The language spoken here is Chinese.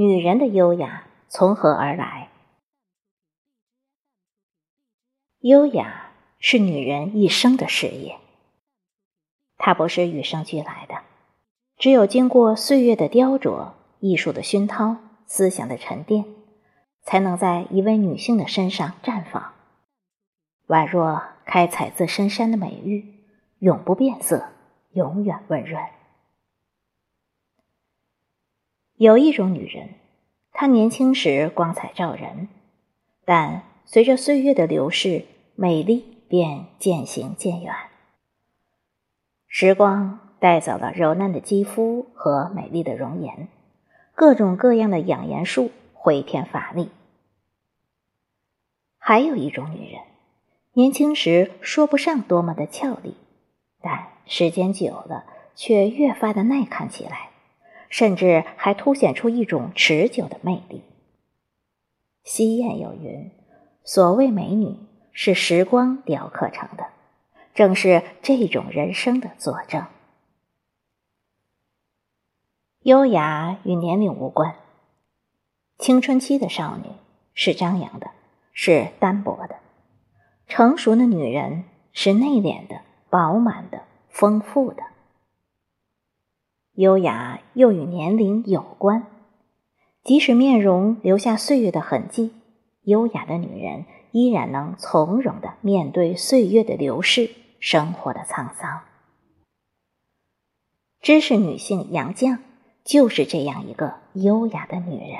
女人的优雅从何而来？优雅是女人一生的事业，它不是与生俱来的，只有经过岁月的雕琢、艺术的熏陶、思想的沉淀，才能在一位女性的身上绽放，宛若开采自深山的美玉，永不变色，永远温润。有一种女人，她年轻时光彩照人，但随着岁月的流逝，美丽便渐行渐远。时光带走了柔嫩的肌肤和美丽的容颜，各种各样的养颜术回天乏力。还有一种女人，年轻时说不上多么的俏丽，但时间久了，却越发的耐看起来。甚至还凸显出一种持久的魅力。西谚有云：“所谓美女，是时光雕刻成的。”正是这种人生的佐证。优雅与年龄无关。青春期的少女是张扬的，是单薄的；成熟的女人是内敛的、饱满的、丰富的。优雅又与年龄有关，即使面容留下岁月的痕迹，优雅的女人依然能从容的面对岁月的流逝、生活的沧桑。知识女性杨绛就是这样一个优雅的女人。